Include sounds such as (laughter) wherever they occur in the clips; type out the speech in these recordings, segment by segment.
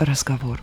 разговор.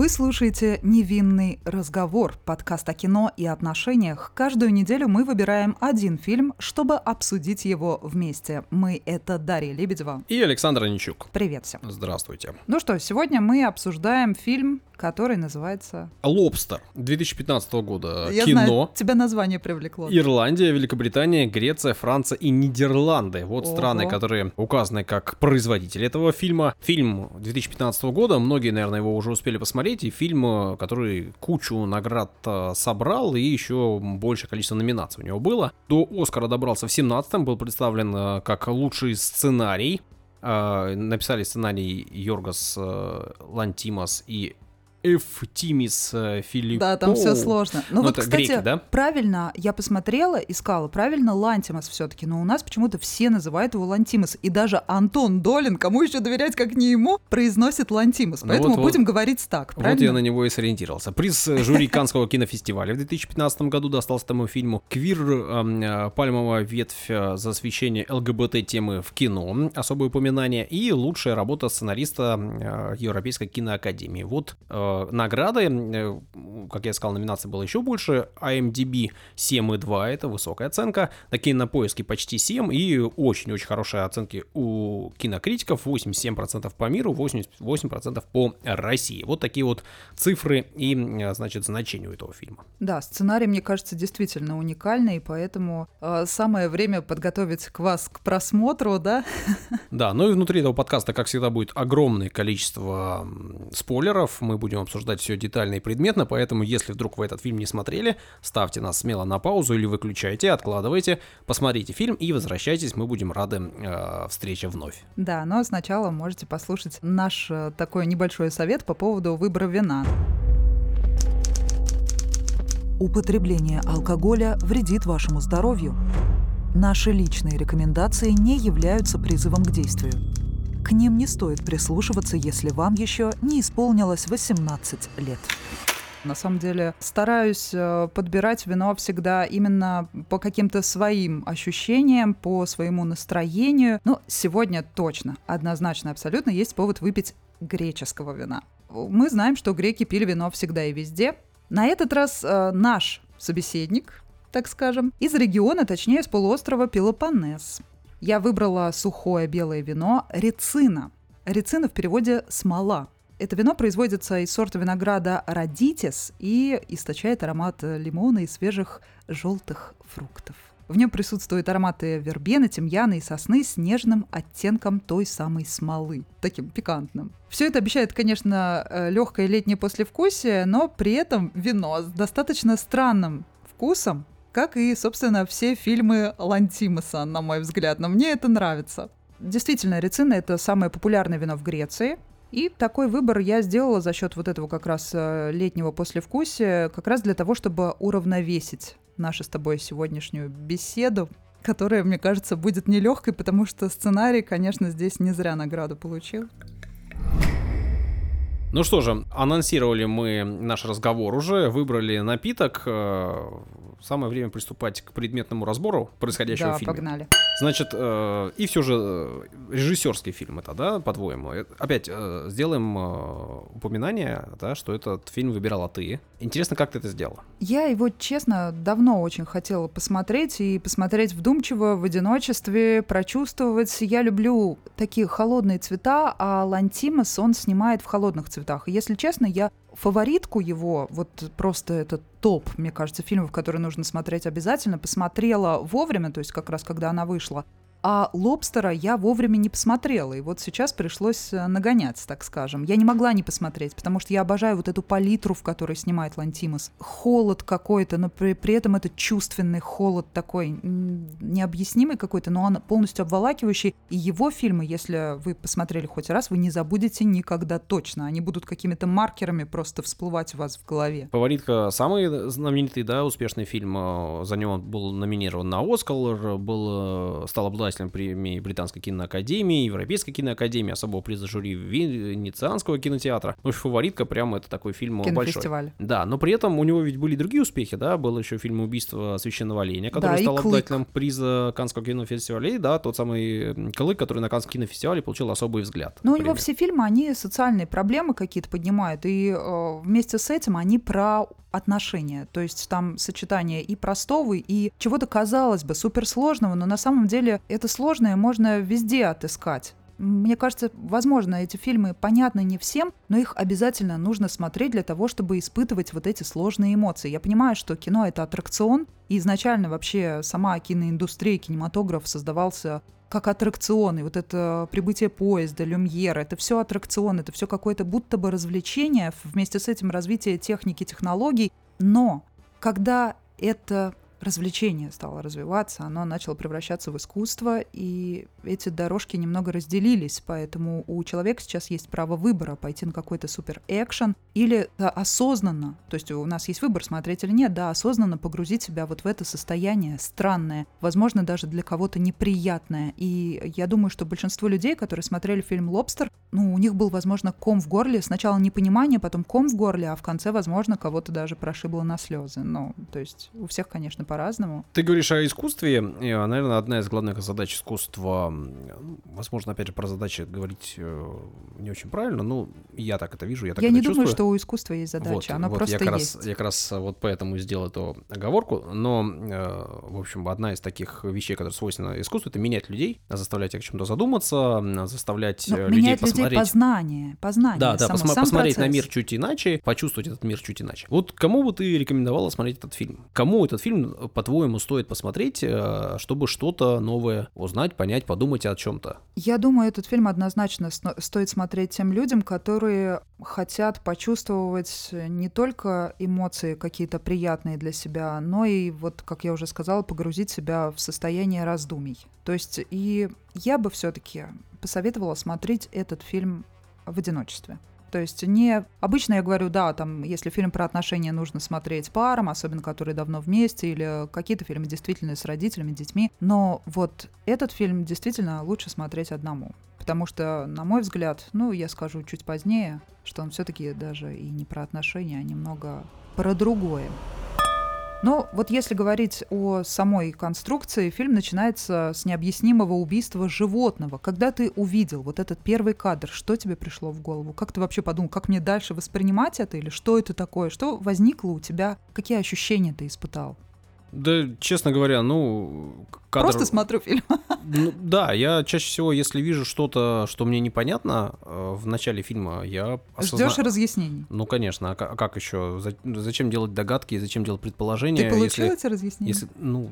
Вы слушаете «Невинный разговор» – подкаст о кино и отношениях. Каждую неделю мы выбираем один фильм, чтобы обсудить его вместе. Мы – это Дарья Лебедева. И Александр Аничук. Привет всем. Здравствуйте. Ну что, сегодня мы обсуждаем фильм который называется... «Лобстер» 2015 года. Я Кино. Знаю, тебя название привлекло. Ирландия, Великобритания, Греция, Франция и Нидерланды. Вот Ого. страны, которые указаны как производители этого фильма. Фильм 2015 года, многие, наверное, его уже успели посмотреть, и фильм, э, который кучу наград э, собрал, и еще большее количество номинаций у него было. До Оскара добрался в 17-м, был представлен э, как лучший сценарий. Написали сценарий Йоргас Лантимас и Эфтимис э, Филиппов. Да, там все сложно. Ну, Ну, вот, кстати, греки, да? правильно, я посмотрела, искала, правильно Лантимас все-таки, но у нас почему-то все называют его Лантимас, и даже Антон Долин, кому еще доверять, как не ему, произносит Лантимас. Ну Поэтому вот- вот- будем говорить так, Вот правильно? я на него и сориентировался. Приз э, жюри Канского кинофестиваля в 2015 году достался этому фильму. Квир эм, э, пальмовая ветвь э, за освещение ЛГБТ-темы в кино. Особое упоминание. И лучшая работа сценариста э, Европейской киноакадемии. Вот э, награды. э, Как я сказал, номинаций было еще больше. IMDb 7,2. Это высокая оценка. На кинопоиске почти 7. И очень-очень хорошие оценки у кинокритиков. 87% по миру, 88% по России. Вот такие вот цифры и, значит, значения у этого фильма. Да, сценарий, мне кажется, действительно уникальный, и поэтому э, самое время подготовить к вас к просмотру, да? Да, ну и внутри этого подкаста, как всегда, будет огромное количество спойлеров. Мы будем обсуждать все детально и предметно, поэтому если вдруг вы этот фильм не смотрели, ставьте нас смело на паузу или выключайте, откладывайте, посмотрите фильм и возвращайтесь, мы будем рады э, встрече вновь. Да, но сначала можете послушать наш э, такой небольшой совет по поводу выбора вина. Употребление алкоголя вредит вашему здоровью. Наши личные рекомендации не являются призывом к действию. К ним не стоит прислушиваться, если вам еще не исполнилось 18 лет. На самом деле стараюсь э, подбирать вино всегда именно по каким-то своим ощущениям, по своему настроению. Но сегодня точно, однозначно, абсолютно есть повод выпить греческого вина. Мы знаем, что греки пили вино всегда и везде. На этот раз э, наш собеседник, так скажем, из региона, точнее, с полуострова Пелопоннес. Я выбрала сухое белое вино рецина. Рецина в переводе «смола». Это вино производится из сорта винограда радитис и источает аромат э, лимона и свежих желтых фруктов. В нем присутствуют ароматы вербены, тимьяна и сосны с нежным оттенком той самой смолы, таким пикантным. Все это обещает, конечно, легкое летнее послевкусие, но при этом вино с достаточно странным вкусом, как и, собственно, все фильмы Лантимоса, на мой взгляд. Но мне это нравится. Действительно, рецина — это самое популярное вино в Греции. И такой выбор я сделала за счет вот этого как раз э, летнего послевкусия, как раз для того, чтобы уравновесить нашу с тобой сегодняшнюю беседу, которая, мне кажется, будет нелегкой, потому что сценарий, конечно, здесь не зря награду получил. Ну что же, анонсировали мы наш разговор уже, выбрали напиток. Самое время приступать к предметному разбору происходящего да, в фильме. погнали. Значит, э, и все же э, режиссерский фильм это, да, по-твоему? Э, Опять э, сделаем э, упоминание, да, что этот фильм выбирала ты. Интересно, как ты это сделала? Я его, честно, давно очень хотела посмотреть и посмотреть вдумчиво, в одиночестве, прочувствовать. Я люблю такие холодные цвета, а Лантимас он снимает в холодных цветах. И, если честно, я фаворитку его, вот просто это топ, мне кажется, фильмов, которые нужно смотреть обязательно, посмотрела вовремя, то есть как раз когда она вышла. А «Лобстера» я вовремя не посмотрела, и вот сейчас пришлось э, нагонять, так скажем. Я не могла не посмотреть, потому что я обожаю вот эту палитру, в которой снимает Лантимос. Холод какой-то, но при, при этом это чувственный холод такой, необъяснимый какой-то, но он полностью обволакивающий. И его фильмы, если вы посмотрели хоть раз, вы не забудете никогда точно. Они будут какими-то маркерами просто всплывать у вас в голове. Фаворитка самый знаменитый, да, успешный фильм. э, За него он был номинирован на Оскар, был, э, стал обладателем обладателем премии Британской киноакадемии, Европейской киноакадемии, особого приза жюри Венецианского кинотеатра. Ну, фаворитка прямо это такой фильм большой. Да, но при этом у него ведь были другие успехи, да, был еще фильм «Убийство священного оленя», который да, стал обладателем приза Каннского кинофестиваля, и да, тот самый Клык, который на Каннском кинофестивале получил особый взгляд. Ну, у него все фильмы, они социальные проблемы какие-то поднимают, и э, вместе с этим они про отношения. То есть там сочетание и простого, и чего-то, казалось бы, суперсложного, но на самом деле это сложное можно везде отыскать. Мне кажется, возможно, эти фильмы понятны не всем, но их обязательно нужно смотреть для того, чтобы испытывать вот эти сложные эмоции. Я понимаю, что кино — это аттракцион, и изначально вообще сама киноиндустрия, кинематограф создавался как аттракцион, и вот это прибытие поезда, люмьера, это все аттракцион, это все какое-то будто бы развлечение, вместе с этим развитие техники, технологий, но когда это развлечение стало развиваться, оно начало превращаться в искусство, и эти дорожки немного разделились, поэтому у человека сейчас есть право выбора пойти на какой-то супер экшен или осознанно, то есть у нас есть выбор смотреть или нет, да, осознанно погрузить себя вот в это состояние странное, возможно, даже для кого-то неприятное. И я думаю, что большинство людей, которые смотрели фильм «Лобстер», ну, у них был, возможно, ком в горле, сначала непонимание, потом ком в горле, а в конце, возможно, кого-то даже прошибло на слезы. Ну, то есть у всех, конечно, по-разному. Ты говоришь о искусстве. И, наверное, одна из главных задач искусства, возможно, опять же, про задачи говорить э, не очень правильно, но я так это вижу, я так я не чувствую. думаю, что у искусства есть задача, вот, оно вот просто я как есть. Раз, я как раз вот поэтому сделал эту оговорку, но, э, в общем, одна из таких вещей, которые свойственна искусству, это менять людей, заставлять их о чем-то задуматься, заставлять но э, людей менять посмотреть... людей познание, познание, Да, да, сам, посма- сам посмотреть процесс. на мир чуть иначе, почувствовать этот мир чуть иначе. Вот кому бы ты рекомендовала смотреть этот фильм? Кому этот фильм, по-твоему, стоит посмотреть, э, чтобы что-то новое узнать, понять, подумать о чем-то? Я думаю, этот фильм однозначно стоит смотреть тем людям, которые хотят почувствовать не только эмоции какие-то приятные для себя, но и, вот, как я уже сказала, погрузить себя в состояние раздумий. То есть и я бы все-таки посоветовала смотреть этот фильм в одиночестве. То есть не... Обычно я говорю, да, там, если фильм про отношения нужно смотреть парам, особенно которые давно вместе, или какие-то фильмы действительно с родителями, детьми. Но вот этот фильм действительно лучше смотреть одному. Потому что, на мой взгляд, ну, я скажу чуть позднее, что он все-таки даже и не про отношения, а немного про другое. Но вот если говорить о самой конструкции, фильм начинается с необъяснимого убийства животного. Когда ты увидел вот этот первый кадр, что тебе пришло в голову? Как ты вообще подумал, как мне дальше воспринимать это или что это такое? Что возникло у тебя? Какие ощущения ты испытал? Да, честно говоря, ну... Кадр... Просто смотрю фильм. Ну, да, я чаще всего, если вижу что-то, что мне непонятно э, в начале фильма, я осозна... Ждешь разъяснений? Ну, конечно. А как, а как еще? Зачем делать догадки, зачем делать предположения? Ты получил если... эти разъяснения? Если, ну,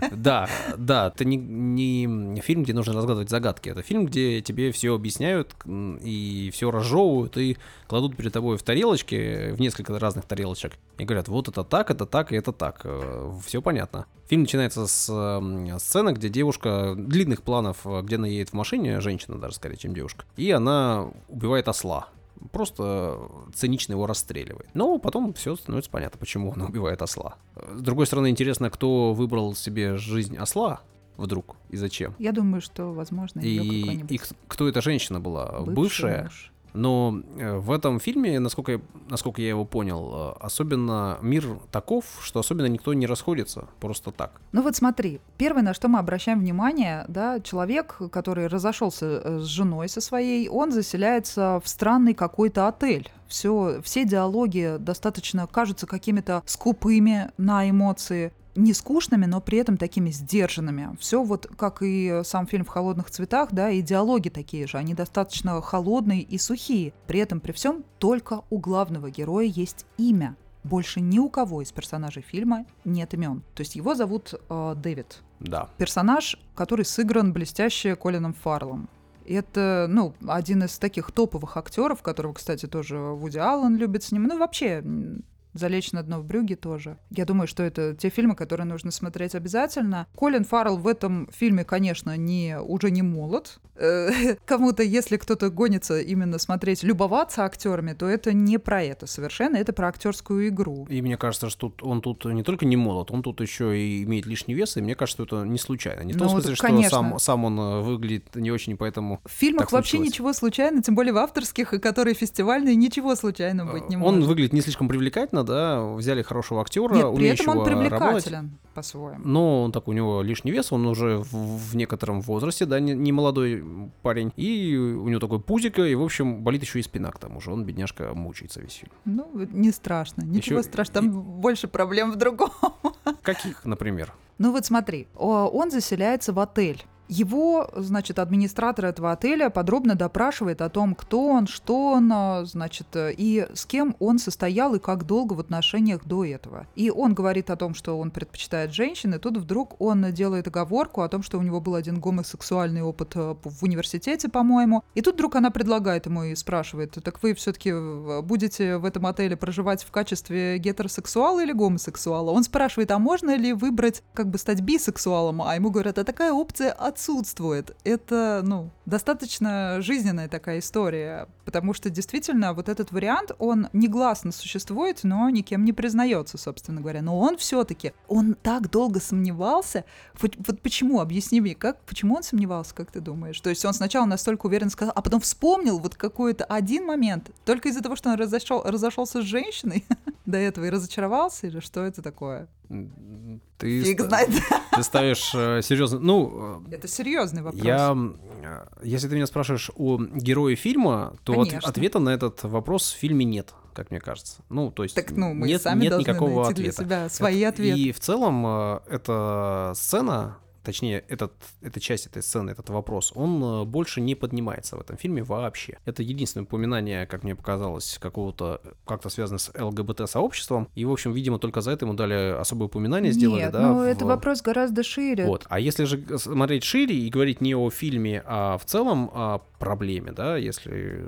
(laughs) да, да, это не, не фильм, где нужно разгадывать загадки. Это фильм, где тебе все объясняют и все разжевывают и кладут перед тобой в тарелочки, в несколько разных тарелочек, и говорят, вот это так, это так и это так. Э, все понятно. Фильм начинается с сцены, где девушка, длинных планов, э, где она едет в машине, женщина даже скорее, чем девушка, и она убивает осла просто цинично его расстреливает. Но потом все становится понятно, почему он убивает осла. С другой стороны, интересно, кто выбрал себе жизнь осла вдруг и зачем. Я думаю, что, возможно, и, и кто эта женщина была? Бывшая? Бывшая муж. Но э, в этом фильме, насколько, насколько я его понял, э, особенно мир таков, что особенно никто не расходится просто так. Ну вот смотри, первое, на что мы обращаем внимание, да, человек, который разошелся э, с женой со своей, он заселяется в странный какой-то отель. Все, все диалоги достаточно кажутся какими-то скупыми на эмоции не скучными, но при этом такими сдержанными. Все вот как и сам фильм «В холодных цветах», да, и диалоги такие же. Они достаточно холодные и сухие. При этом, при всем, только у главного героя есть имя. Больше ни у кого из персонажей фильма нет имен. То есть его зовут э, Дэвид. Да. Персонаж, который сыгран блестяще Колином Фарлом. Это, ну, один из таких топовых актеров, которого, кстати, тоже Вуди Аллен любит с ним. Ну, вообще, «Залечь на дно в брюге» тоже. Я думаю, что это те фильмы, которые нужно смотреть обязательно. Колин Фаррелл в этом фильме, конечно, не, уже не молод. Э, (laughs) кому-то, если кто-то гонится именно смотреть, любоваться актерами, то это не про это совершенно, это про актерскую игру. И мне кажется, что тут, он тут не только не молод, он тут еще и имеет лишний вес, и мне кажется, что это не случайно. Не в том Ну, смысле, конечно. что сам, сам он э, выглядит не очень, поэтому В фильмах вообще ничего случайно, тем более в авторских, и которые фестивальные, ничего случайно быть не Э, он может. выглядит не слишком привлекательно, да, взяли хорошего актера, Нет, при этом он привлекателен по-своему. Но он так, у него лишний вес, он уже в, в некотором возрасте, да, не, не молодой парень. И у него такой пузико, и, в общем, болит еще и спина к тому же. Он, бедняжка, мучается весь фильм. Ну, не страшно, ничего Ещё- страшного, там больше проблем в другом. Каких, например? Ну вот смотри, он заселяется в отель. Его, значит, администратор этого отеля подробно допрашивает о том, кто он, что он, а, значит, э, и с кем он состоял и как долго в отношениях до этого. И он говорит о том, что он предпочитает женщин, и тут вдруг он делает оговорку о том, что у него был один гомосексуальный опыт э, в университете, по-моему. И тут вдруг она предлагает ему и спрашивает, так вы все-таки будете в этом отеле проживать в качестве гетеросексуала или гомосексуала? Он спрашивает, а можно ли выбрать, как бы стать бисексуалом? А ему говорят, а такая опция отсутствует. Это, ну, достаточно жизненная такая история, потому что действительно вот этот вариант, он негласно существует, но никем не признается, собственно говоря. Но он все-таки, он так долго сомневался. Вот, вот почему? Объясни мне, как, почему он сомневался, как ты думаешь? То есть он сначала настолько уверенно сказал, а потом вспомнил вот какой-то один момент, только из-за того, что он разошел, разошелся с женщиной (laughs) до этого и разочаровался, или что это такое? Ты, Фиг знает. (laughs) ты ставишь э, серьезно. Ну, э, Это серьезный вопрос. Я, э, если ты меня спрашиваешь о герое фильма, то от- ответа на этот вопрос в фильме нет, как мне кажется. Ну, то есть Так, ну, мы нет, сами нет должны никакого найти для ответа. себя свои Это- ответы. И в целом э, эта сцена, точнее, этот, эта часть этой сцены, этот вопрос, он э, больше не поднимается в этом фильме вообще. Это единственное упоминание, как мне показалось, какого-то, как-то связано с ЛГБТ-сообществом. И, в общем, видимо, только за это ему дали особое упоминание, сделали, Нет, да? ну в- это вопрос гораздо шире. вот. А если же смотреть шире и говорить не о фильме, а в целом о проблеме, да, если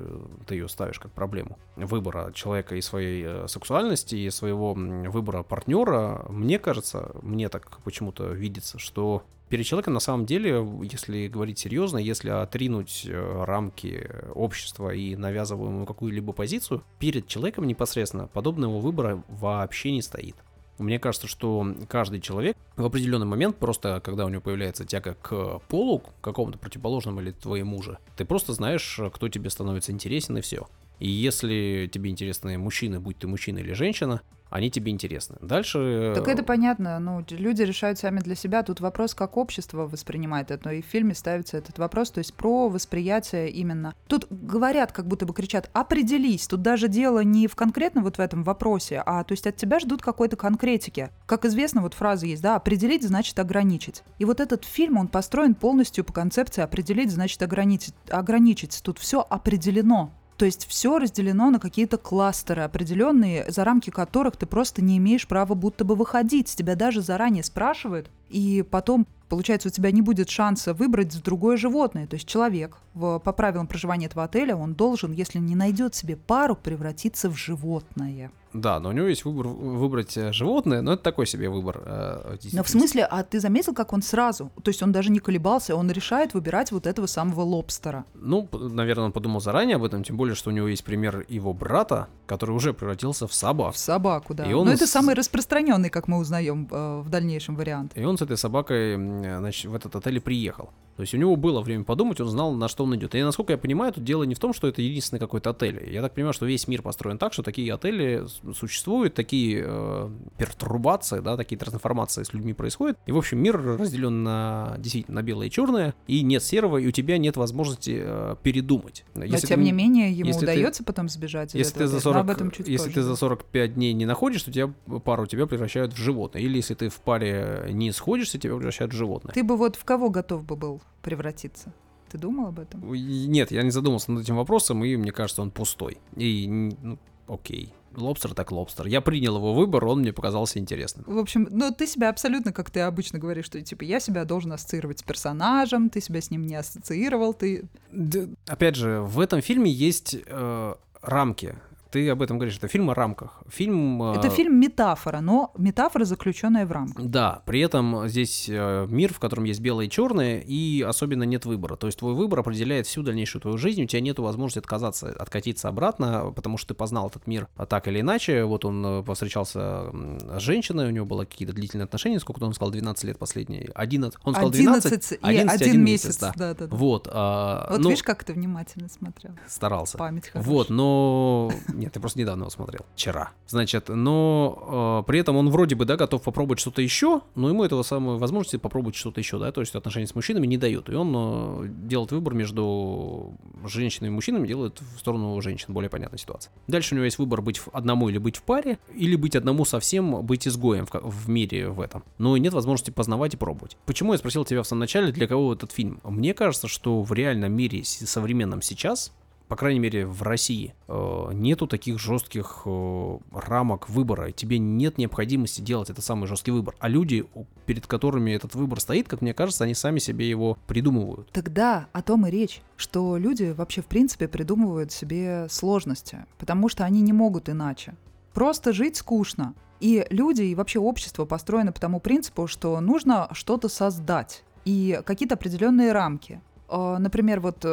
ты ее ставишь как проблему выбора человека и своей э, сексуальности, и своего выбора партнера, мне кажется, мне так почему-то видится, что перед человеком на самом деле, если говорить серьезно, если отринуть э, рамки общества и навязываемую какую-либо позицию, перед человеком непосредственно подобного выбора вообще не стоит. Мне кажется, что каждый человек в определенный момент, просто когда у него появляется тяга к полу, к какому-то противоположному или твоему же, ты просто знаешь, кто тебе становится интересен и все. И если тебе интересны мужчины, будь ты мужчина или женщина, они тебе интересны. Дальше... Так это понятно, ну, люди решают сами для себя. Тут вопрос, как общество воспринимает это, но и в фильме ставится этот вопрос, то есть про восприятие именно. Тут говорят, как будто бы кричат, определись. Тут даже дело не в конкретно вот в этом вопросе, а то есть от тебя ждут какой-то конкретики. Как известно, вот фраза есть, да, определить значит ограничить. И вот этот фильм, он построен полностью по концепции определить значит ограничить. Ограничить. Тут все определено. То есть все разделено на какие-то кластеры определенные, за рамки которых ты просто не имеешь права будто бы выходить. Тебя даже заранее спрашивают, и потом, получается, у тебя не будет шанса выбрать другое животное. То есть человек в, по правилам проживания этого отеля, он должен, если не найдет себе пару, превратиться в животное. Да, но у него есть выбор выбрать э, животное, но это такой себе выбор. э, Но в смысле, а ты заметил, как он сразу? То есть он даже не колебался, он решает выбирать вот этого самого лобстера. Ну, наверное, он подумал заранее об этом, тем более, что у него есть пример его брата, который уже превратился в собак. В собаку, да. И он Но это с- самый распространенный, как мы узнаем э, в дальнейшем вариант. И он с этой собакой, значит, в этот отель приехал. То есть у него было время подумать, он знал, на что он идет. И насколько я понимаю, тут дело не в том, что это единственный какой-то отель. Я так понимаю, что весь мир построен так, что такие отели существуют, такие э, пертурбации, да, такие трансформации с людьми происходят. И, в общем, мир разделен на действительно на белое и черное, и нет серого, и у тебя нет возможности э, передумать. Но Если тем ты- не менее ему если ты- удается потом сбежать. Если ты, за отеля. Но 40, об этом чуть если позже. ты за 45 дней не находишь, то тебя пару тебя превращают в животное. Или если ты в паре не сходишься, тебя превращают в животное. Ты бы вот в кого готов бы был превратиться? Ты думал об этом? Нет, я не задумался над этим вопросом, и мне кажется, он пустой. И, ну, окей. Лобстер так лобстер. Я принял его выбор, он мне показался интересным. В общем, ну ты себя абсолютно, как ты обычно говоришь, что типа я себя должен ассоциировать с персонажем, ты себя с ним не ассоциировал, ты... Д- опять же, в этом фильме есть э, рамки. Ты об этом говоришь. Это фильм о рамках. Фильм... э, Это фильм метафора, но метафора, заключенная в рамках. Да, при этом здесь э, мир, в котором есть белое и черное, и особенно нет выбора. То есть твой выбор определяет всю дальнейшую твою жизнь, у тебя нет возможности отказаться, откатиться обратно, потому что ты познал этот мир а так или иначе. Вот он э, повстречался с женщиной, у него было какие-то длительные отношения, сколько он сказал, 12 лет последние. 11, он сказал 12, 11 и 11 один один месяц. да. Да, да, да. Вот, а, Вот ну, видишь, как ты внимательно смотрел. старался. Память хорошая. Вот, но... Нет, я просто недавно его смотрел. Вчера. Значит, но э, при этом он вроде бы, да, готов попробовать что-то еще, но ему этого самой возможности попробовать что-то еще, да, то есть отношения с мужчинами не дают. И он э, делает выбор между женщинами и мужчинами, делает в сторону женщин, более понятная ситуация. Дальше у него есть выбор быть одному или быть в паре, или быть одному совсем, быть изгоем в, в мире в этом. Но нет возможности познавать и пробовать. Почему я спросил тебя в самом начале, для кого этот фильм? Мне кажется, что в реальном мире современном сейчас по крайней мере, в России, э, нету таких жестких э, рамок выбора. Тебе нет необходимости делать этот самый жесткий выбор. А люди, перед которыми этот выбор стоит, как мне кажется, они сами себе его придумывают. Тогда о том и речь, что люди вообще в принципе придумывают себе сложности, потому что они не могут иначе. Просто жить скучно. И люди, и вообще общество построено по тому принципу, что нужно что-то создать и какие-то определенные рамки. Э, Например, вот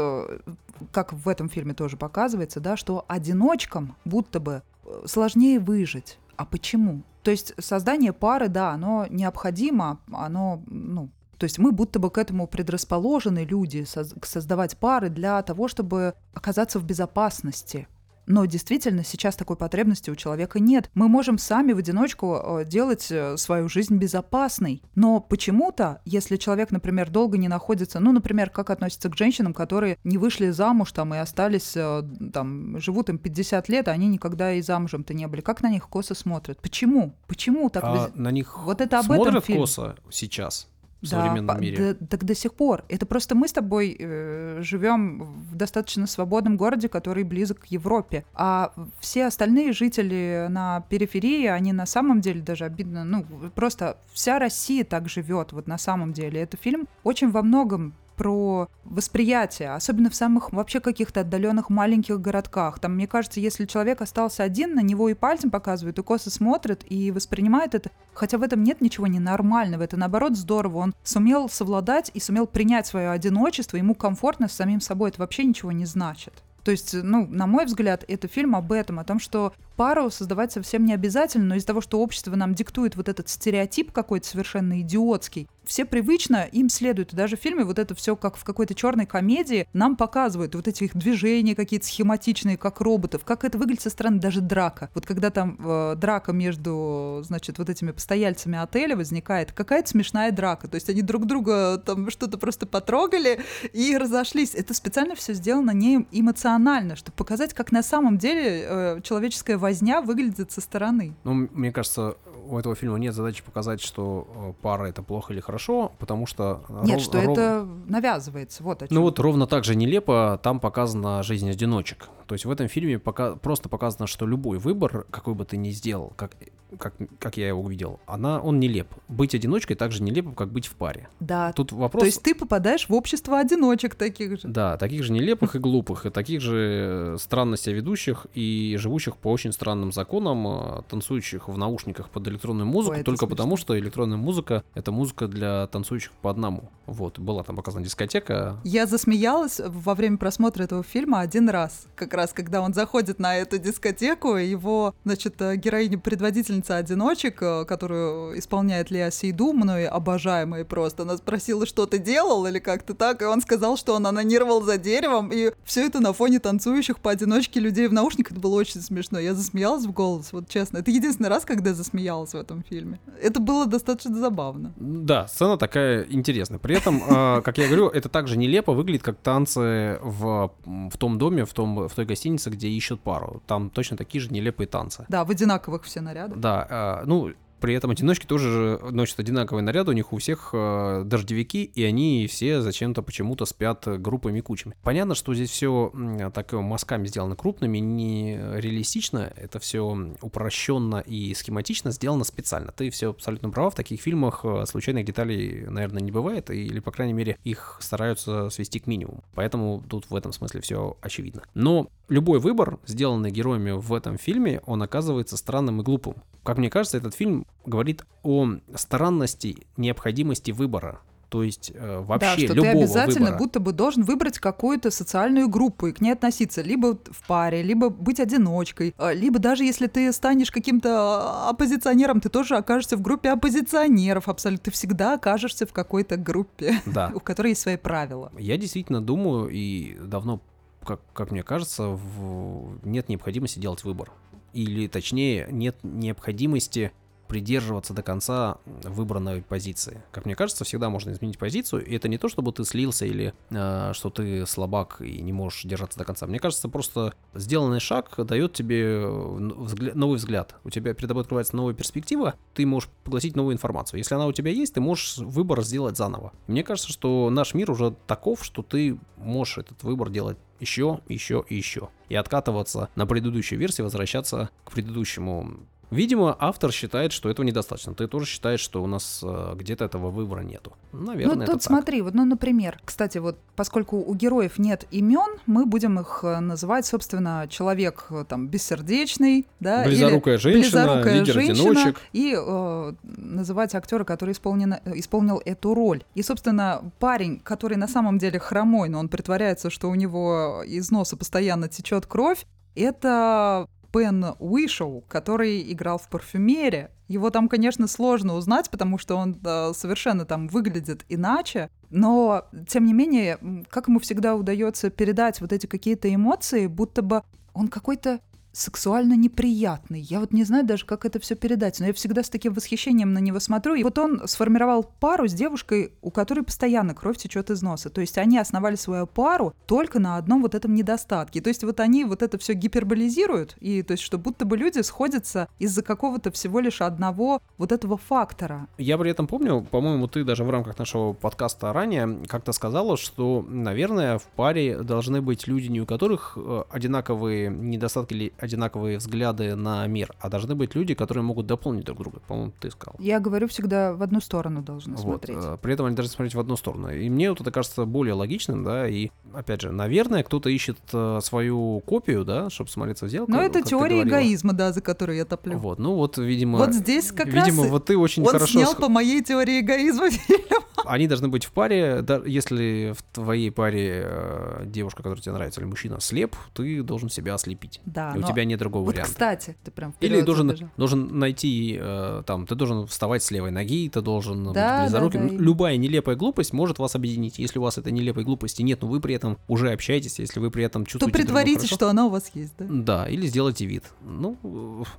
как в этом фильме тоже показывается, да, что одиночкам будто бы э, сложнее выжить. А почему? То есть создание пары, да, оно необходимо, оно, ну, то есть мы будто бы к этому предрасположены люди, создавать пары для того, чтобы оказаться в безопасности. Но действительно сейчас такой потребности у человека нет. Мы можем сами в одиночку э, делать э, свою жизнь безопасной. Но почему-то, если человек, например, долго не находится, ну, например, как относится к женщинам, которые не вышли замуж там и остались, э, там, живут им 50 лет, а они никогда и замужем-то не были, как на них косо смотрят? Почему? Почему так? а без- на них Вот это об этом смотрят фильм. косо сейчас в Да, современном мире. да- так до сих пор. Это просто мы с тобой э, живем в достаточно свободном городе, который близок к Европе. А все остальные жители на периферии, они на самом деле даже обидно, ну, просто вся Россия так живет, вот на самом деле. Это фильм очень во многом про восприятие, особенно в самых вообще каких-то отдаленных маленьких городках. Там, мне кажется, если человек остался один, на него и пальцем показывают, и косо смотрят, и воспринимают это. Хотя в этом нет ничего ненормального. Это наоборот здорово. Он сумел совладать и сумел принять свое одиночество. Ему комфортно с самим собой. Это вообще ничего не значит. То есть, ну, на мой взгляд, это фильм об этом, о том, что пару создавать совсем не обязательно, но из-за того, что общество нам диктует вот этот стереотип какой-то совершенно идиотский, все привычно им следуют. И даже в фильме вот это все как в какой-то черной комедии нам показывают вот эти их движения какие-то схематичные, как роботов, как это выглядит со стороны даже драка. Вот когда там э, драка между, значит, вот этими постояльцами отеля возникает, какая-то смешная драка. То есть они друг друга там что-то просто потрогали и разошлись. Это специально все сделано не эмоционально, чтобы показать, как на самом деле э, человеческая возня выглядит со стороны. Ну, мне кажется, у этого фильма нет задачи показать, что э, пара это плохо или хорошо, потому что... Нет, ров- что ров- это навязывается. Вот о Ну чём. вот ровно так же нелепо там показана жизнь одиночек. То есть в этом фильме пока просто показано, что любой выбор, какой бы ты ни сделал, как, как, как я его увидел, она, он нелеп. Быть одиночкой так же нелепо, как быть в паре. Да. Тут вопрос... То есть ты попадаешь в общество одиночек таких же. Да, таких же нелепых и глупых, и таких же э, странно себя ведущих и живущих по очень странным законам, э, танцующих в наушниках под электронную музыку, Ой, только смешно. потому, что электронная музыка — это музыка для танцующих по одному. Вот, была там показана дискотека, Я засмеялась во время просмотра этого фильма один раз. Как раз, когда он заходит на эту дискотеку, его, значит, э, героиня-предводительница одиночек, э, которую исполняет Леа Сейду, мной обожаемая просто, она спросила, что ты делал или как-то так, и он сказал, что он анонировал за деревом, и все это на фоне танцующих поодиночке людей в наушниках. Это было очень смешно. Я засмеялась в голос, вот честно. Это единственный раз, когда я засмеялась в этом фильме. Это было достаточно забавно. Да, сцена такая интересная. При этом, э, как я говорю, это также нелепо выглядит, как танцы в, в том доме, в, том, в той гостинице, где ищут пару. Там точно такие же нелепые танцы. Да, в одинаковых все нарядах. Да, э, ну, При этом одиночки тоже носят одинаковый наряд, у них у всех э, дождевики, и они все зачем-то почему-то спят группами кучами. Понятно, что здесь все так мазками сделано крупными, не реалистично, это все упрощенно и схематично сделано специально. Ты все абсолютно права, в таких фильмах э, случайных деталей, наверное, не бывает, или, по крайней мере, их стараются свести к минимуму. Поэтому тут в этом смысле все очевидно. Но любой выбор, сделанный героями в этом фильме, он оказывается странным и глупым. Как мне кажется, этот фильм говорит о странности необходимости выбора. То есть э, вообще да, что любого ты обязательно выбора. будто бы должен выбрать какую-то социальную группу и к ней относиться либо в паре, либо быть одиночкой, а, либо даже если ты станешь каким-то а, оппозиционером, ты тоже окажешься в группе оппозиционеров абсолютно. Ты всегда окажешься в какой-то группе, да. (laughs) у которой есть свои правила. Я действительно думаю и давно как, как мне кажется, в... нет необходимости делать выбор. Или, точнее, нет необходимости придерживаться до конца выбранной позиции. Как мне кажется, всегда можно изменить позицию, и это не то, чтобы ты слился или э, что ты слабак и не можешь держаться до конца. Мне кажется, просто сделанный шаг дает тебе взгля- новый взгляд. У тебя перед тобой открывается новая перспектива, ты можешь поглотить новую информацию. Если она у тебя есть, ты можешь выбор сделать заново. Мне кажется, что наш мир уже таков, что ты можешь этот выбор делать еще, еще и еще. И откатываться на предыдущую версию, возвращаться к предыдущему Видимо, автор считает, что этого недостаточно. Ты тоже считаешь, что у нас э, где-то этого выбора нету. Наверное, ну, это тут смотри, вот, ну, например, кстати, вот поскольку у героев нет имен, мы будем их э, называть, собственно, человек э, там бессердечный, да, близорукая или женщина, близорукая лидер женщина, одиночек. и э, называть актера, который исполнен, исполнил эту роль. И, собственно, парень, который на самом деле хромой, но он притворяется, что у него из носа постоянно течет кровь, это Пен Уишоу, который играл в «Парфюмере». Его там, конечно, сложно узнать, потому что он э, совершенно там выглядит иначе, но, тем не менее, как ему всегда удается передать вот эти какие-то эмоции, будто бы он какой-то сексуально неприятный. Я вот не знаю даже, как это все передать, но я всегда с таким восхищением на него смотрю. И вот он сформировал пару с девушкой, у которой постоянно кровь течет из носа. То есть они основали свою пару только на одном вот этом недостатке. То есть вот они вот это все гиперболизируют, и то есть что будто бы люди сходятся из-за какого-то всего лишь одного вот этого фактора. Я при этом помню, по-моему, ты даже в рамках нашего подкаста ранее как-то сказала, что, наверное, в паре должны быть люди, не у которых э, одинаковые недостатки или одинаковые взгляды на мир, а должны быть люди, которые могут дополнить друг друга. По-моему, ты сказал. Я говорю всегда в одну сторону должны вот. смотреть. Э, при этом они должны смотреть в одну сторону. И мне вот это кажется более логичным, да, и, опять же, наверное, кто-то ищет э, свою копию, да, чтобы смотреться в зеркало. Но это теория эгоизма, да, за которую я топлю. Вот, ну вот, видимо... Вот здесь как видимо, раз вот ты очень он хорошо... снял по моей теории эгоизма (laughs) фильм. Они должны быть в паре, да, если в твоей паре э, девушка, которая тебе нравится, или мужчина слеп, ты должен себя ослепить. Да, и у тебя нет другого вот, варианта. кстати, ты прям Или должен, забежал. должен найти, э, там, ты должен вставать с левой ноги, ты должен Да, быть да, близоруким. да, и- Любая нелепая глупость может вас объединить. Если у вас этой нелепой глупости нет, но вы при этом уже общаетесь, если вы при этом То чувствуете друга притворитесь, что она у вас есть, да? Да, или сделайте вид. Ну,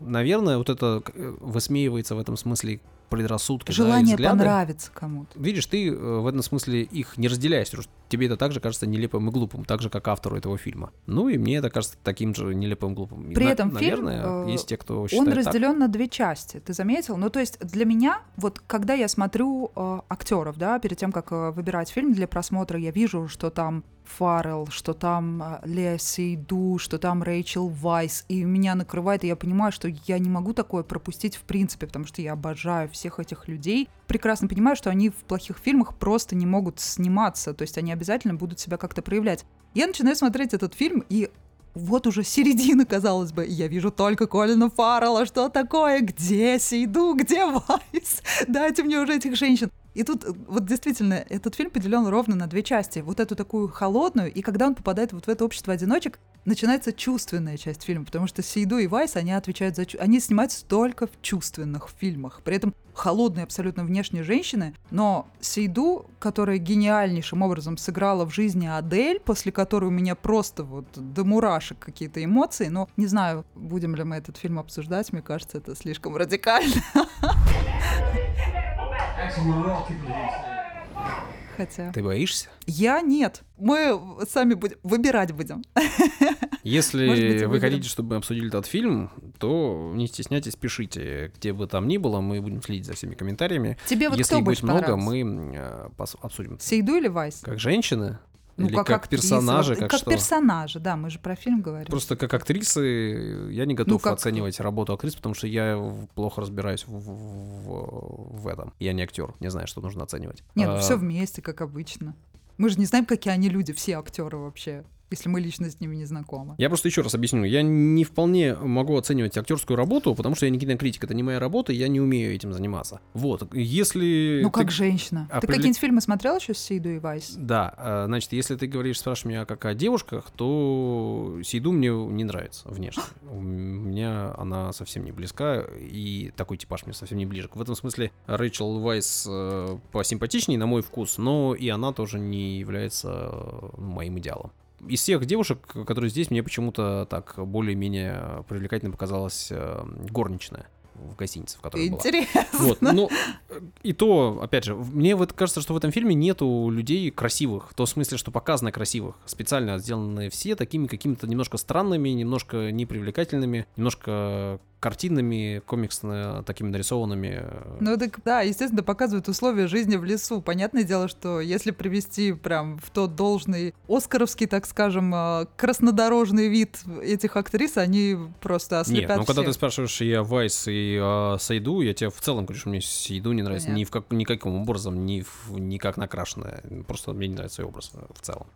наверное, вот это э, высмеивается в этом смысле предрассудки. да, Желание взгляды. понравиться кому-то. Видишь, ты э, в этом смысле их не разделяешь, потому что тебе это также кажется нелепым и глупым, так же, как автору этого фильма. Ну и мне это кажется таким же нелепым и глупым. При на- этом фильм, наверное, э, есть те, кто Он считает так. разделен на две части, ты заметил? Ну, то есть для меня, вот когда я смотрю э, актеров, да, перед тем, как э, выбирать фильм для просмотра, я вижу, что там Фаррелл, что там э, Леа Сейду, что там Рэйчел Вайс, и меня накрывает, и я понимаю, что я не могу такое пропустить в принципе, потому что я обожаю всех этих людей. Прекрасно понимаю, что они в плохих фильмах просто не могут сниматься, то есть они обязательно будут себя как-то проявлять. Я начинаю смотреть этот фильм, и вот уже середина, казалось бы, я вижу только Колина Фаррелла, что такое, где Сейду, где Вайс, (laughs) дайте мне уже этих женщин. И тут э, вот действительно этот фильм поделен ровно на две части. Вот эту такую холодную, и когда он попадает вот в это общество одиночек, начинается чувственная часть фильма, потому что Сейду и Вайс, они отвечают за... чу- Они снимаются только в чувственных фильмах. При этом холодные абсолютно внешние женщины, но Сейду, которая гениальнейшим образом сыграла в жизни Адель, после которой у меня просто вот до мурашек какие-то эмоции, но не знаю, будем ли мы этот фильм обсуждать, мне кажется, это слишком радикально. (laughs) хотя... Ты боишься? Я нет. Мы сами будем выбирать будем. (laughs) Если быть, вы выберем. хотите, чтобы мы обсудили этот фильм, то не стесняйтесь, пишите, где бы там ни было, мы будем следить за всеми комментариями. Тебе вот Если кто их будет много, мы э, обсудим. Сейду или Вайс? Как женщины? Ну, Или как, актриса. персонажи, Вот как, как что? персонажи, да, мы же про фильм говорим. Просто как актрисы я не готов Ну, как- оценивать работу актрис, потому что я плохо разбираюсь в, в- в этом. Я не актер, не знаю, что нужно оценивать. Нет, ну А, все вместе, как обычно. Мы же не знаем, какие они люди, все актеры вообще, если мы лично с ними не знакомы. Я просто еще раз объясню. Я не вполне могу оценивать актерскую работу, потому что я не кинокритик, это не моя работа, я не умею этим заниматься. Вот, если... Ну, ты- как женщина. Ты определи- какие-нибудь фильмы смотрел еще с Сейду и Вайс? Да, э, значит, если ты говоришь, спрашиваешь меня как о девушках, то Сейду мне не нравится внешне. У меня она совсем не близка, и такой типаж мне совсем не ближе. В этом смысле Рэйчел Вайс э, посимпатичнее, на мой вкус, но и она тоже не является э, моим идеалом. Из всех девушек, которые здесь, мне почему-то так более-менее привлекательно показалась э, горничная в гостинице, в которой была. Интересно. Вот, ну, э, и то, опять же, мне вот кажется, что в этом фильме нету людей красивых, в том смысле, что показано красивых, специально сделаны все такими какими-то немножко странными, немножко непривлекательными, немножко картинными, комиксно такими нарисованными. Ну, так да, естественно, показывают условия жизни в лесу. Понятное дело, что если привести прям в тот должный оскаровский, так скажем, э, краснодорожный вид этих актрис, они просто ослепят Нет, ну когда ты спрашиваешь и о Вайс, и о Сайду, я тебе в целом говорю, что мне Сайду не нравится ни в как, никаким образом, ни, в, ни как накрашенная. Просто мне не нравится ее образ в целом.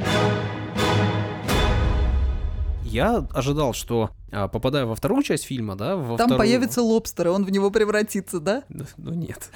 Я ожидал, что а, попадая во вторую часть фильма, да, во Там вторую- появится лобстер, и он в него превратится, да? Ну, ну, нет.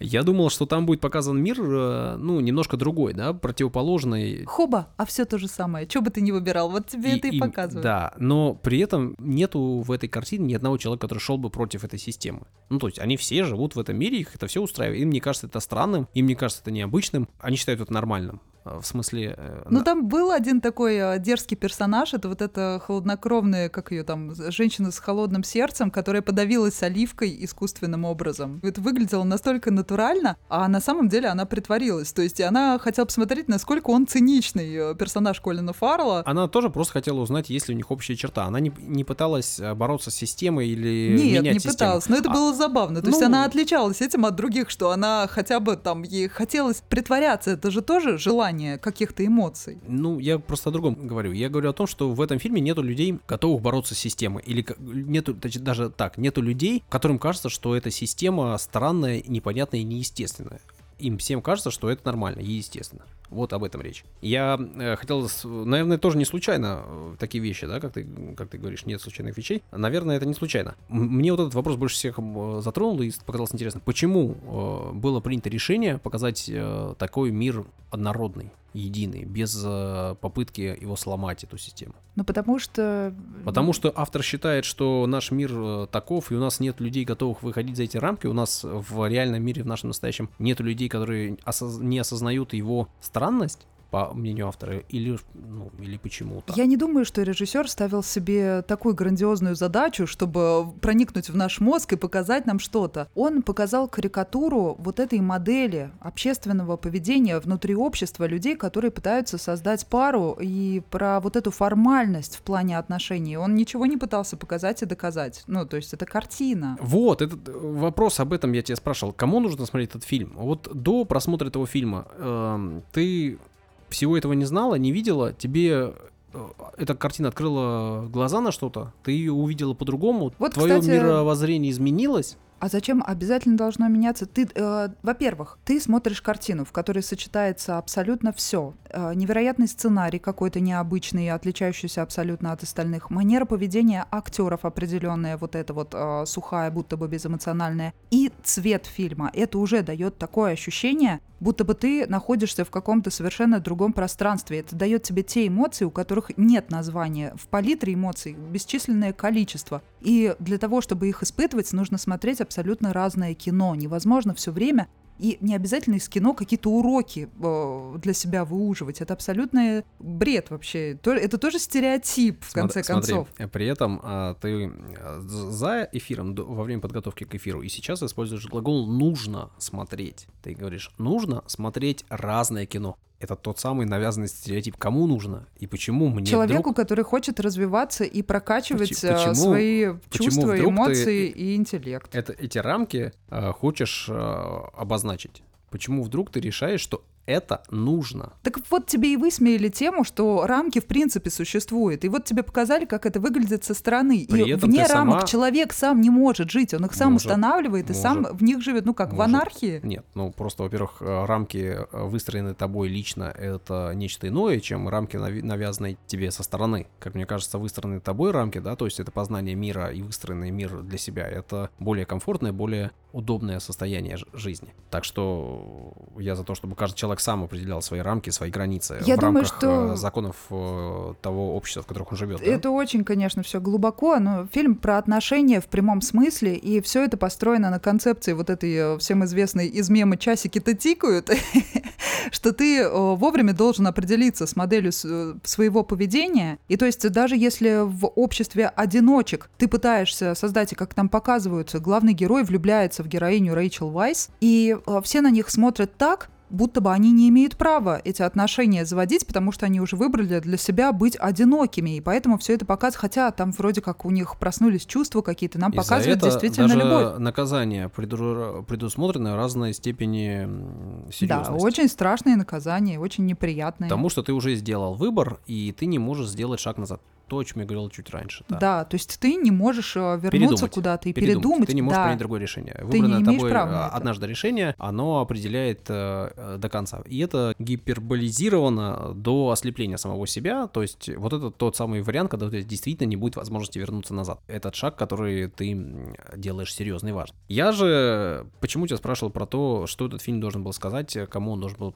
Я думал, что там будет показан мир, э, ну, немножко другой, да, противоположный. Хоба, а все то же самое. Что бы ты ни выбирал, вот тебе это и, им- показывают. Да, но при этом нету в этой картине ни одного человека, который шел бы против этой системы. Ну, то есть они все живут в этом мире, их это все устраивает. Им не кажется это странным, им не кажется это необычным, они считают это нормальным. Э, В смысле... э, Ну, там был один такой э, дерзкий персонаж, это вот эта холоднокровная, как ее там, женщина с холодным сердцем, которая подавилась оливкой искусственным образом. Это выглядело настолько натурально, а на самом деле она притворилась. То есть она хотела посмотреть, насколько он циничный персонаж Колина Фаррелла. Она тоже просто хотела узнать, есть ли у них общая черта. Она не, не пыталась бороться с системой или Нет, менять не систему. пыталась, но это А- было забавно. То есть ну- она отличалась этим от других, что она хотя бы там, ей хотелось притворяться. Это же тоже желание каких-то эмоций. Ну, я просто о другом говорю. Я говорю о том, что в этом фильме нету людей, готовых бороться с системой. Или нету, точнее, даже так, нету людей, которым кажется, что эта система странная, непонятная и неестественная. Им всем кажется, что это нормально и естественно. Вот об этом речь. Я э, хотел, наверное, тоже не случайно э, такие вещи, да, как ты, как ты говоришь, нет случайных вещей. Наверное, это не случайно. Мне вот этот вопрос больше всех э, затронул и показалось интересно. Почему было принято решение показать такой мир однородный, единый, без э, попытки его сломать, эту систему? Ну, потому что... Потому что автор считает, что наш мир э, таков, и у нас нет людей, готовых выходить за эти рамки. У нас в реальном мире, в нашем настоящем, нет людей, которые осоз- не осознают его странность, по мнению автора, или, ну, или почему-то. Я не думаю, что режиссер ставил себе такую грандиозную задачу, чтобы проникнуть в наш мозг и показать нам что-то. Он показал карикатуру вот этой модели общественного поведения внутри общества людей, которые пытаются создать пару, и про вот эту формальность в плане отношений. Он ничего не пытался показать и доказать. Ну, то есть это картина. Вот, этот э, вопрос об этом я тебя спрашивал. Кому нужно смотреть этот фильм? Вот до просмотра этого фильма эм, ты всего этого не знала, не видела, тебе э, эта картина открыла глаза на что-то, ты увидела по-другому, Вот, твое кстати- мировоззрение изменилось. А зачем обязательно должно меняться? Ты, э, во-первых, ты смотришь картину, в которой сочетается абсолютно все. невероятный сценарий какой-то необычный, отличающийся абсолютно от остальных. Манера поведения актеров определенная, вот эта вот э, сухая, будто бы безэмоциональная. И цвет фильма. Это уже дает такое ощущение, будто бы ты находишься в каком-то совершенно другом пространстве. Это дает тебе те эмоции, у которых нет названия. В палитре эмоций бесчисленное количество. И для того, чтобы их испытывать, нужно смотреть абсолютно разное кино. Невозможно все время И не обязательно из кино какие-то уроки э, для себя выуживать. Это абсолютно бред вообще. Это тоже стереотип, в конце смотри, концов. При этом а, ты за эфиром, во время подготовки к эфиру, и сейчас используешь глагол «нужно смотреть». Ты говоришь «нужно смотреть разное кино» это тот самый навязанный стереотип. Кому нужно и почему мне Человеку, вдруг... который хочет развиваться и прокачивать почему, свои почему чувства, эмоции и интеллект. Это, эти рамки э, хочешь э, обозначить? Почему вдруг ты решаешь, что это нужно. Так вот тебе и высмеяли тему, что рамки в принципе существуют. И вот тебе показали, как это выглядит со стороны. При и вне рамок сама... человек сам не может жить, он их сам может, устанавливает и может. сам в них живет, ну как, может. в анархии? Нет, ну просто, во-первых, э, рамки э, выстроены тобой лично, это нечто иное, чем рамки, навязанные тебе со стороны. Как мне кажется, выстроены тобой рамки, да, то есть это познание мира и выстроенный мир для себя, это более комфортное, более удобное состояние жизни. Так что я за то, чтобы каждый человек сам определял свои рамки, свои границы Я в думаю, рамках что... Э, законов э, того общества, в котором он живет. Это да? очень, конечно, все глубоко, но фильм про отношения в прямом смысле, и все это построено на концепции вот этой э, всем известной из мема «часики-то тикают», (laughs) что ты вовремя должен определиться с моделью своего поведения. И то есть даже если в обществе одиночек ты пытаешься создать, и как там показываются, главный герой влюбляется в героиню Рэйчел Вайс, и все на них смотрят так, будто бы они не имеют права эти отношения заводить, потому что они уже выбрали для себя быть одинокими, и поэтому все это показывает, хотя там вроде как у них проснулись чувства какие-то, нам и показывают действительно даже любовь. наказание преду... предусмотрено разной степени серьезности. Да, очень страшные наказания, очень неприятные. Потому что ты уже сделал выбор, и ты не можешь сделать шаг назад то, о чем я говорил чуть раньше. Да, да то есть ты не можешь э, вернуться куда-то и передумать. передумать. Ты не можешь да. принять другое решение. Выбранное ты не тобой права однажды решение, оно определяет э, э, до конца. И это гиперболизировано до ослепления самого себя. То есть вот это тот самый вариант, когда у тебя действительно не будет возможности вернуться назад. Этот шаг, который ты делаешь серьезный и важный. Я же почему тебя спрашивал про то, что этот фильм должен был сказать, кому он должен был...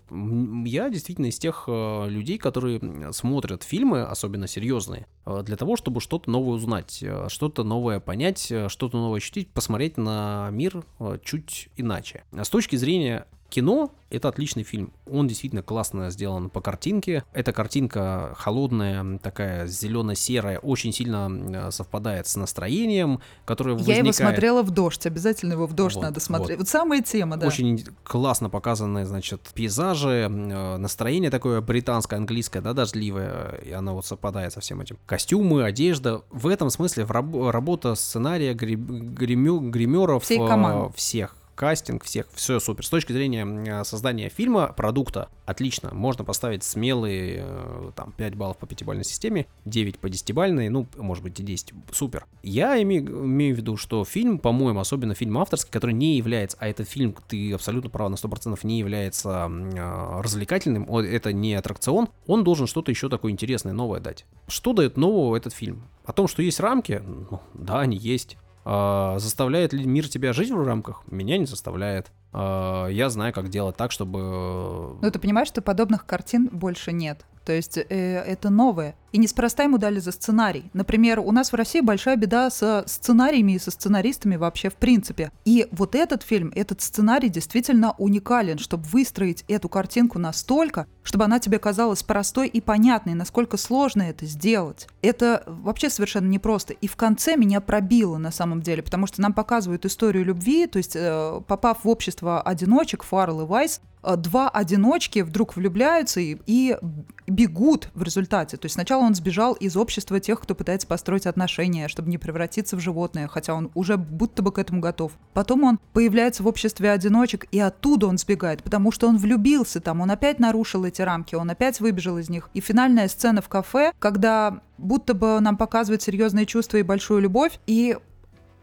Я действительно из тех э, людей, которые смотрят фильмы, особенно серьезные, Э, для того, чтобы что-то новое узнать, э, что-то новое понять, э, что-то новое ощутить, посмотреть на мир чуть иначе. С точки зрения кино это отличный фильм. Он действительно классно сделан по картинке. Эта картинка холодная, такая зелено-серая, очень сильно совпадает с настроением, которое Я возникает. Я его смотрела в дождь, обязательно его в дождь вот, надо смотреть. Вот. вот самая тема, да. Очень классно показаны, значит, пейзажи, настроение такое британское, английское, да, дождливое, и оно вот совпадает со всем этим. Костюмы, одежда. В этом смысле работа сценария, гримеров, Всей команды. всех кастинг, всех, все супер. С точки зрения создания фильма, продукта, отлично. Можно поставить смелые, э, там, 5 баллов по пятибалльной системе, 9 по десятибалльной, ну, может быть, и 10. Супер. Я имею, имею в виду, что фильм, по-моему, особенно фильм авторский, который не является, а этот фильм, ты абсолютно прав на 100%, не является э, развлекательным, это не аттракцион, он должен что-то еще такое интересное, новое дать. Что дает нового этот фильм? О том, что есть рамки? Ну, да, они есть. А, заставляет ли мир тебя жить в рамках? Меня не заставляет. А, я знаю, как делать так, чтобы... Ну, ты понимаешь, что подобных картин больше нет. То есть э, это новое. И неспроста ему дали за сценарий. Например, у нас в России большая беда со сценариями и со сценаристами вообще в принципе. И вот этот фильм, этот сценарий действительно уникален, чтобы выстроить эту картинку настолько, чтобы она тебе казалась простой и понятной, насколько сложно это сделать. Это вообще совершенно непросто. И в конце меня пробило на самом деле, потому что нам показывают историю любви, то есть э, попав в общество одиночек, Фаррелл и Вайс, э, два одиночки вдруг влюбляются и, и бегут в результате. То есть сначала он сбежал из общества тех, кто пытается построить отношения, чтобы не превратиться в животное, хотя он уже будто бы к этому готов. Потом он появляется в обществе одиночек, и оттуда он сбегает, потому что он влюбился там, он опять нарушил эти рамки, он опять выбежал из них. И финальная сцена в кафе, когда будто бы нам показывают серьезные чувства и большую любовь, и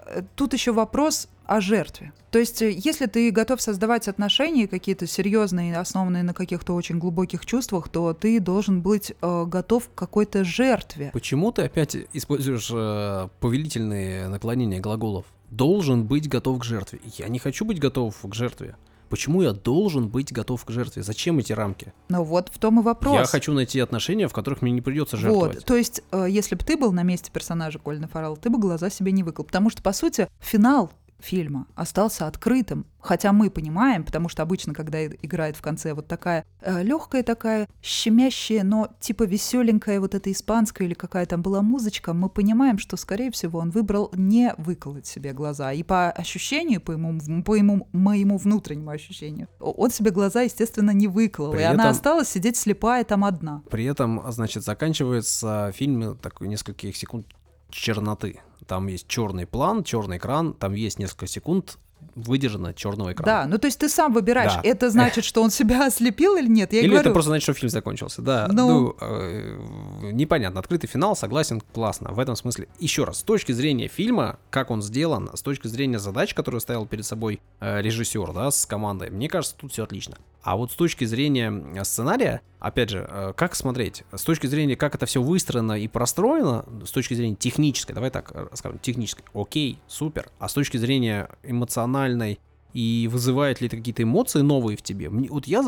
э, тут еще вопрос о жертве. То есть, э, если ты готов создавать отношения какие-то серьезные, основанные на каких-то очень глубоких чувствах, то ты должен быть э, готов к какой-то жертве. Почему ты опять используешь э, повелительные наклонения глаголов? Должен быть готов к жертве. Я не хочу быть готов к жертве. Почему я должен быть готов к жертве? Зачем эти рамки? Ну вот в том и вопрос. Я хочу найти отношения, в которых мне не придется жертвовать. Вот, то есть, э, если бы ты был на месте персонажа Кольна Фаррелла, ты бы глаза себе не выкл. Потому что, по сути, финал фильма остался открытым. Хотя мы понимаем, потому что обычно, когда играет в конце вот такая э, легкая такая, щемящая, но типа веселенькая вот эта испанская или какая там была музычка, мы понимаем, что, скорее всего, он выбрал не выколоть себе глаза. И по ощущению, по ему, по ему, моему внутреннему ощущению, он себе глаза, естественно, не выколол. При и этом, она осталась сидеть слепая там одна. При этом, значит, заканчивается фильм такой нескольких секунд черноты. Там есть черный план, черный экран, там есть несколько секунд выдержано черного экрана. Да, ну то есть ты сам выбираешь, да. это значит, что он себя (laughs) ослепил или нет? Я или говорю... это просто значит, что фильм закончился, да. Ну, ну э, непонятно, открытый финал, согласен, классно. В этом смысле, еще раз, с точки зрения фильма, как он сделан, с точки зрения задач, которые ставил перед собой э, режиссер, да, с командой, мне кажется, тут все отлично. А вот с точки зрения сценария, опять же, э, как смотреть? С точки зрения, как это все выстроено и простроено, с точки зрения технической, давай так э, скажем, технической, окей, супер. А с точки зрения эмоциональной и вызывает ли это какие-то эмоции новые в тебе. Мне, вот я,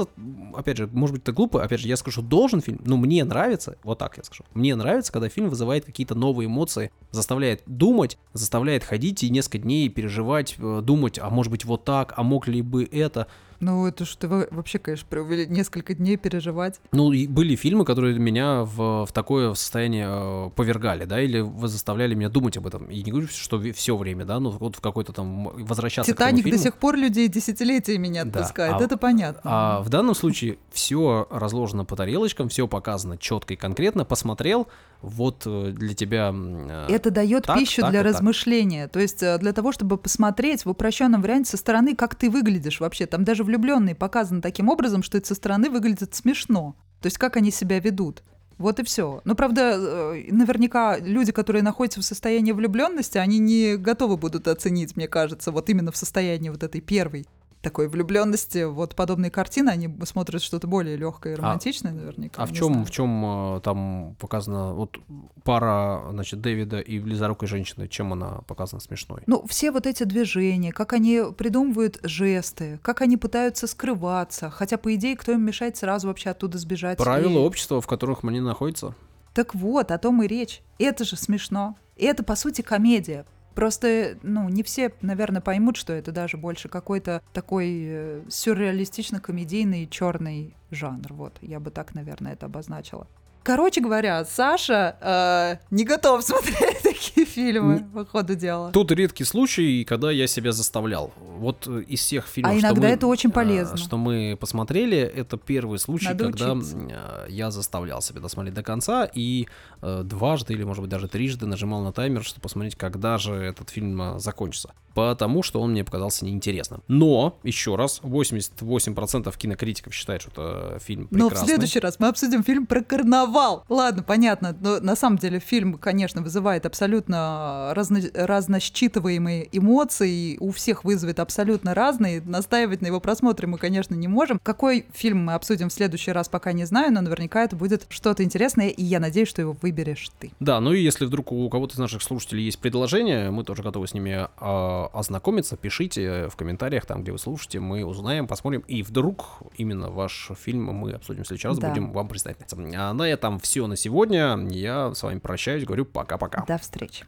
опять же, может быть, это глупо, опять же, я скажу, должен фильм, но мне нравится, вот так я скажу, мне нравится, когда фильм вызывает какие-то новые эмоции, заставляет думать, заставляет ходить и несколько дней переживать, э, думать, а может быть вот так, а мог ли бы это. Ну, это что вообще, конечно, провели несколько дней переживать. Ну, и были фильмы, которые меня в, в такое состояние э, повергали, да, или вы заставляли меня думать об этом. И не говорю, что все время, да, но вот в какой-то там возвращаться Титаник к до сих пор людей десятилетиями не отпускает, да, а, это понятно. А в данном случае все разложено по тарелочкам, все показано четко и конкретно, посмотрел, вот э, для тебя... Э, это дает так, пищу так, для размышления. То есть для того, чтобы посмотреть в упрощенном варианте со стороны, как ты выглядишь вообще. Там даже в влюбленные показаны таким образом, что это со стороны выглядит смешно. То есть как они себя ведут. Вот и все. Но правда, э, наверняка люди, которые находятся в состоянии влюбленности, они не готовы будут оценить, мне кажется, вот именно в состоянии вот этой первой такой влюбленности, вот подобные картины, они смотрят что-то более легкое и а романтичное, а, наверняка. А в чем, в чем э, там показана вот пара, значит, Дэвида и близорукой женщины, чем она показана смешной? Ну, все вот эти движения, как они придумывают жесты, как они пытаются скрываться, хотя, по идее, кто им мешает сразу вообще оттуда сбежать? Правила и... общества, в которых они находятся. Так вот, о том и речь. Это же смешно. И это, по сути, комедия. Просто, ну, не все, наверное, поймут, что это даже больше какой-то такой э, сюрреалистично-комедийный черный жанр. Вот, я бы так, наверное, это обозначила. Короче говоря, Саша э, не готов (laughs) смотреть такие фильмы по ходу дела. Тут редкий случай, когда я себя заставлял. Вот э, из всех фильмов, а иногда что мы, это очень полезно. что мы посмотрели, это первый случай, Надо когда учиться. я заставлял себя досмотреть до конца и э, дважды или, может быть, даже трижды нажимал на таймер, чтобы посмотреть, когда же этот фильм э, закончится. Потому что он мне показался неинтересным. Но, еще раз, 88% кинокритиков считают, что это фильм прекрасный. Но в следующий раз мы обсудим фильм про карнавал! Ладно, понятно. Но на самом деле фильм, конечно, вызывает абсолютно разно... разносчитываемые эмоции. У всех вызовет абсолютно разные. Настаивать на его просмотре мы, конечно, не можем. Какой фильм мы обсудим в следующий раз, пока не знаю, но наверняка это будет что-то интересное, и я надеюсь, что его выберешь ты. Да, ну и если вдруг у кого-то из наших слушателей есть предложения, мы тоже готовы с ними э, ознакомиться. Пишите в комментариях, там, где вы слушаете, мы узнаем, посмотрим. И вдруг именно ваш фильм мы обсудим в следующий раз, да. будем вам представить. А на этом этом все на сегодня. Я с вами прощаюсь, говорю пока-пока. До встречи. Thank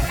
you.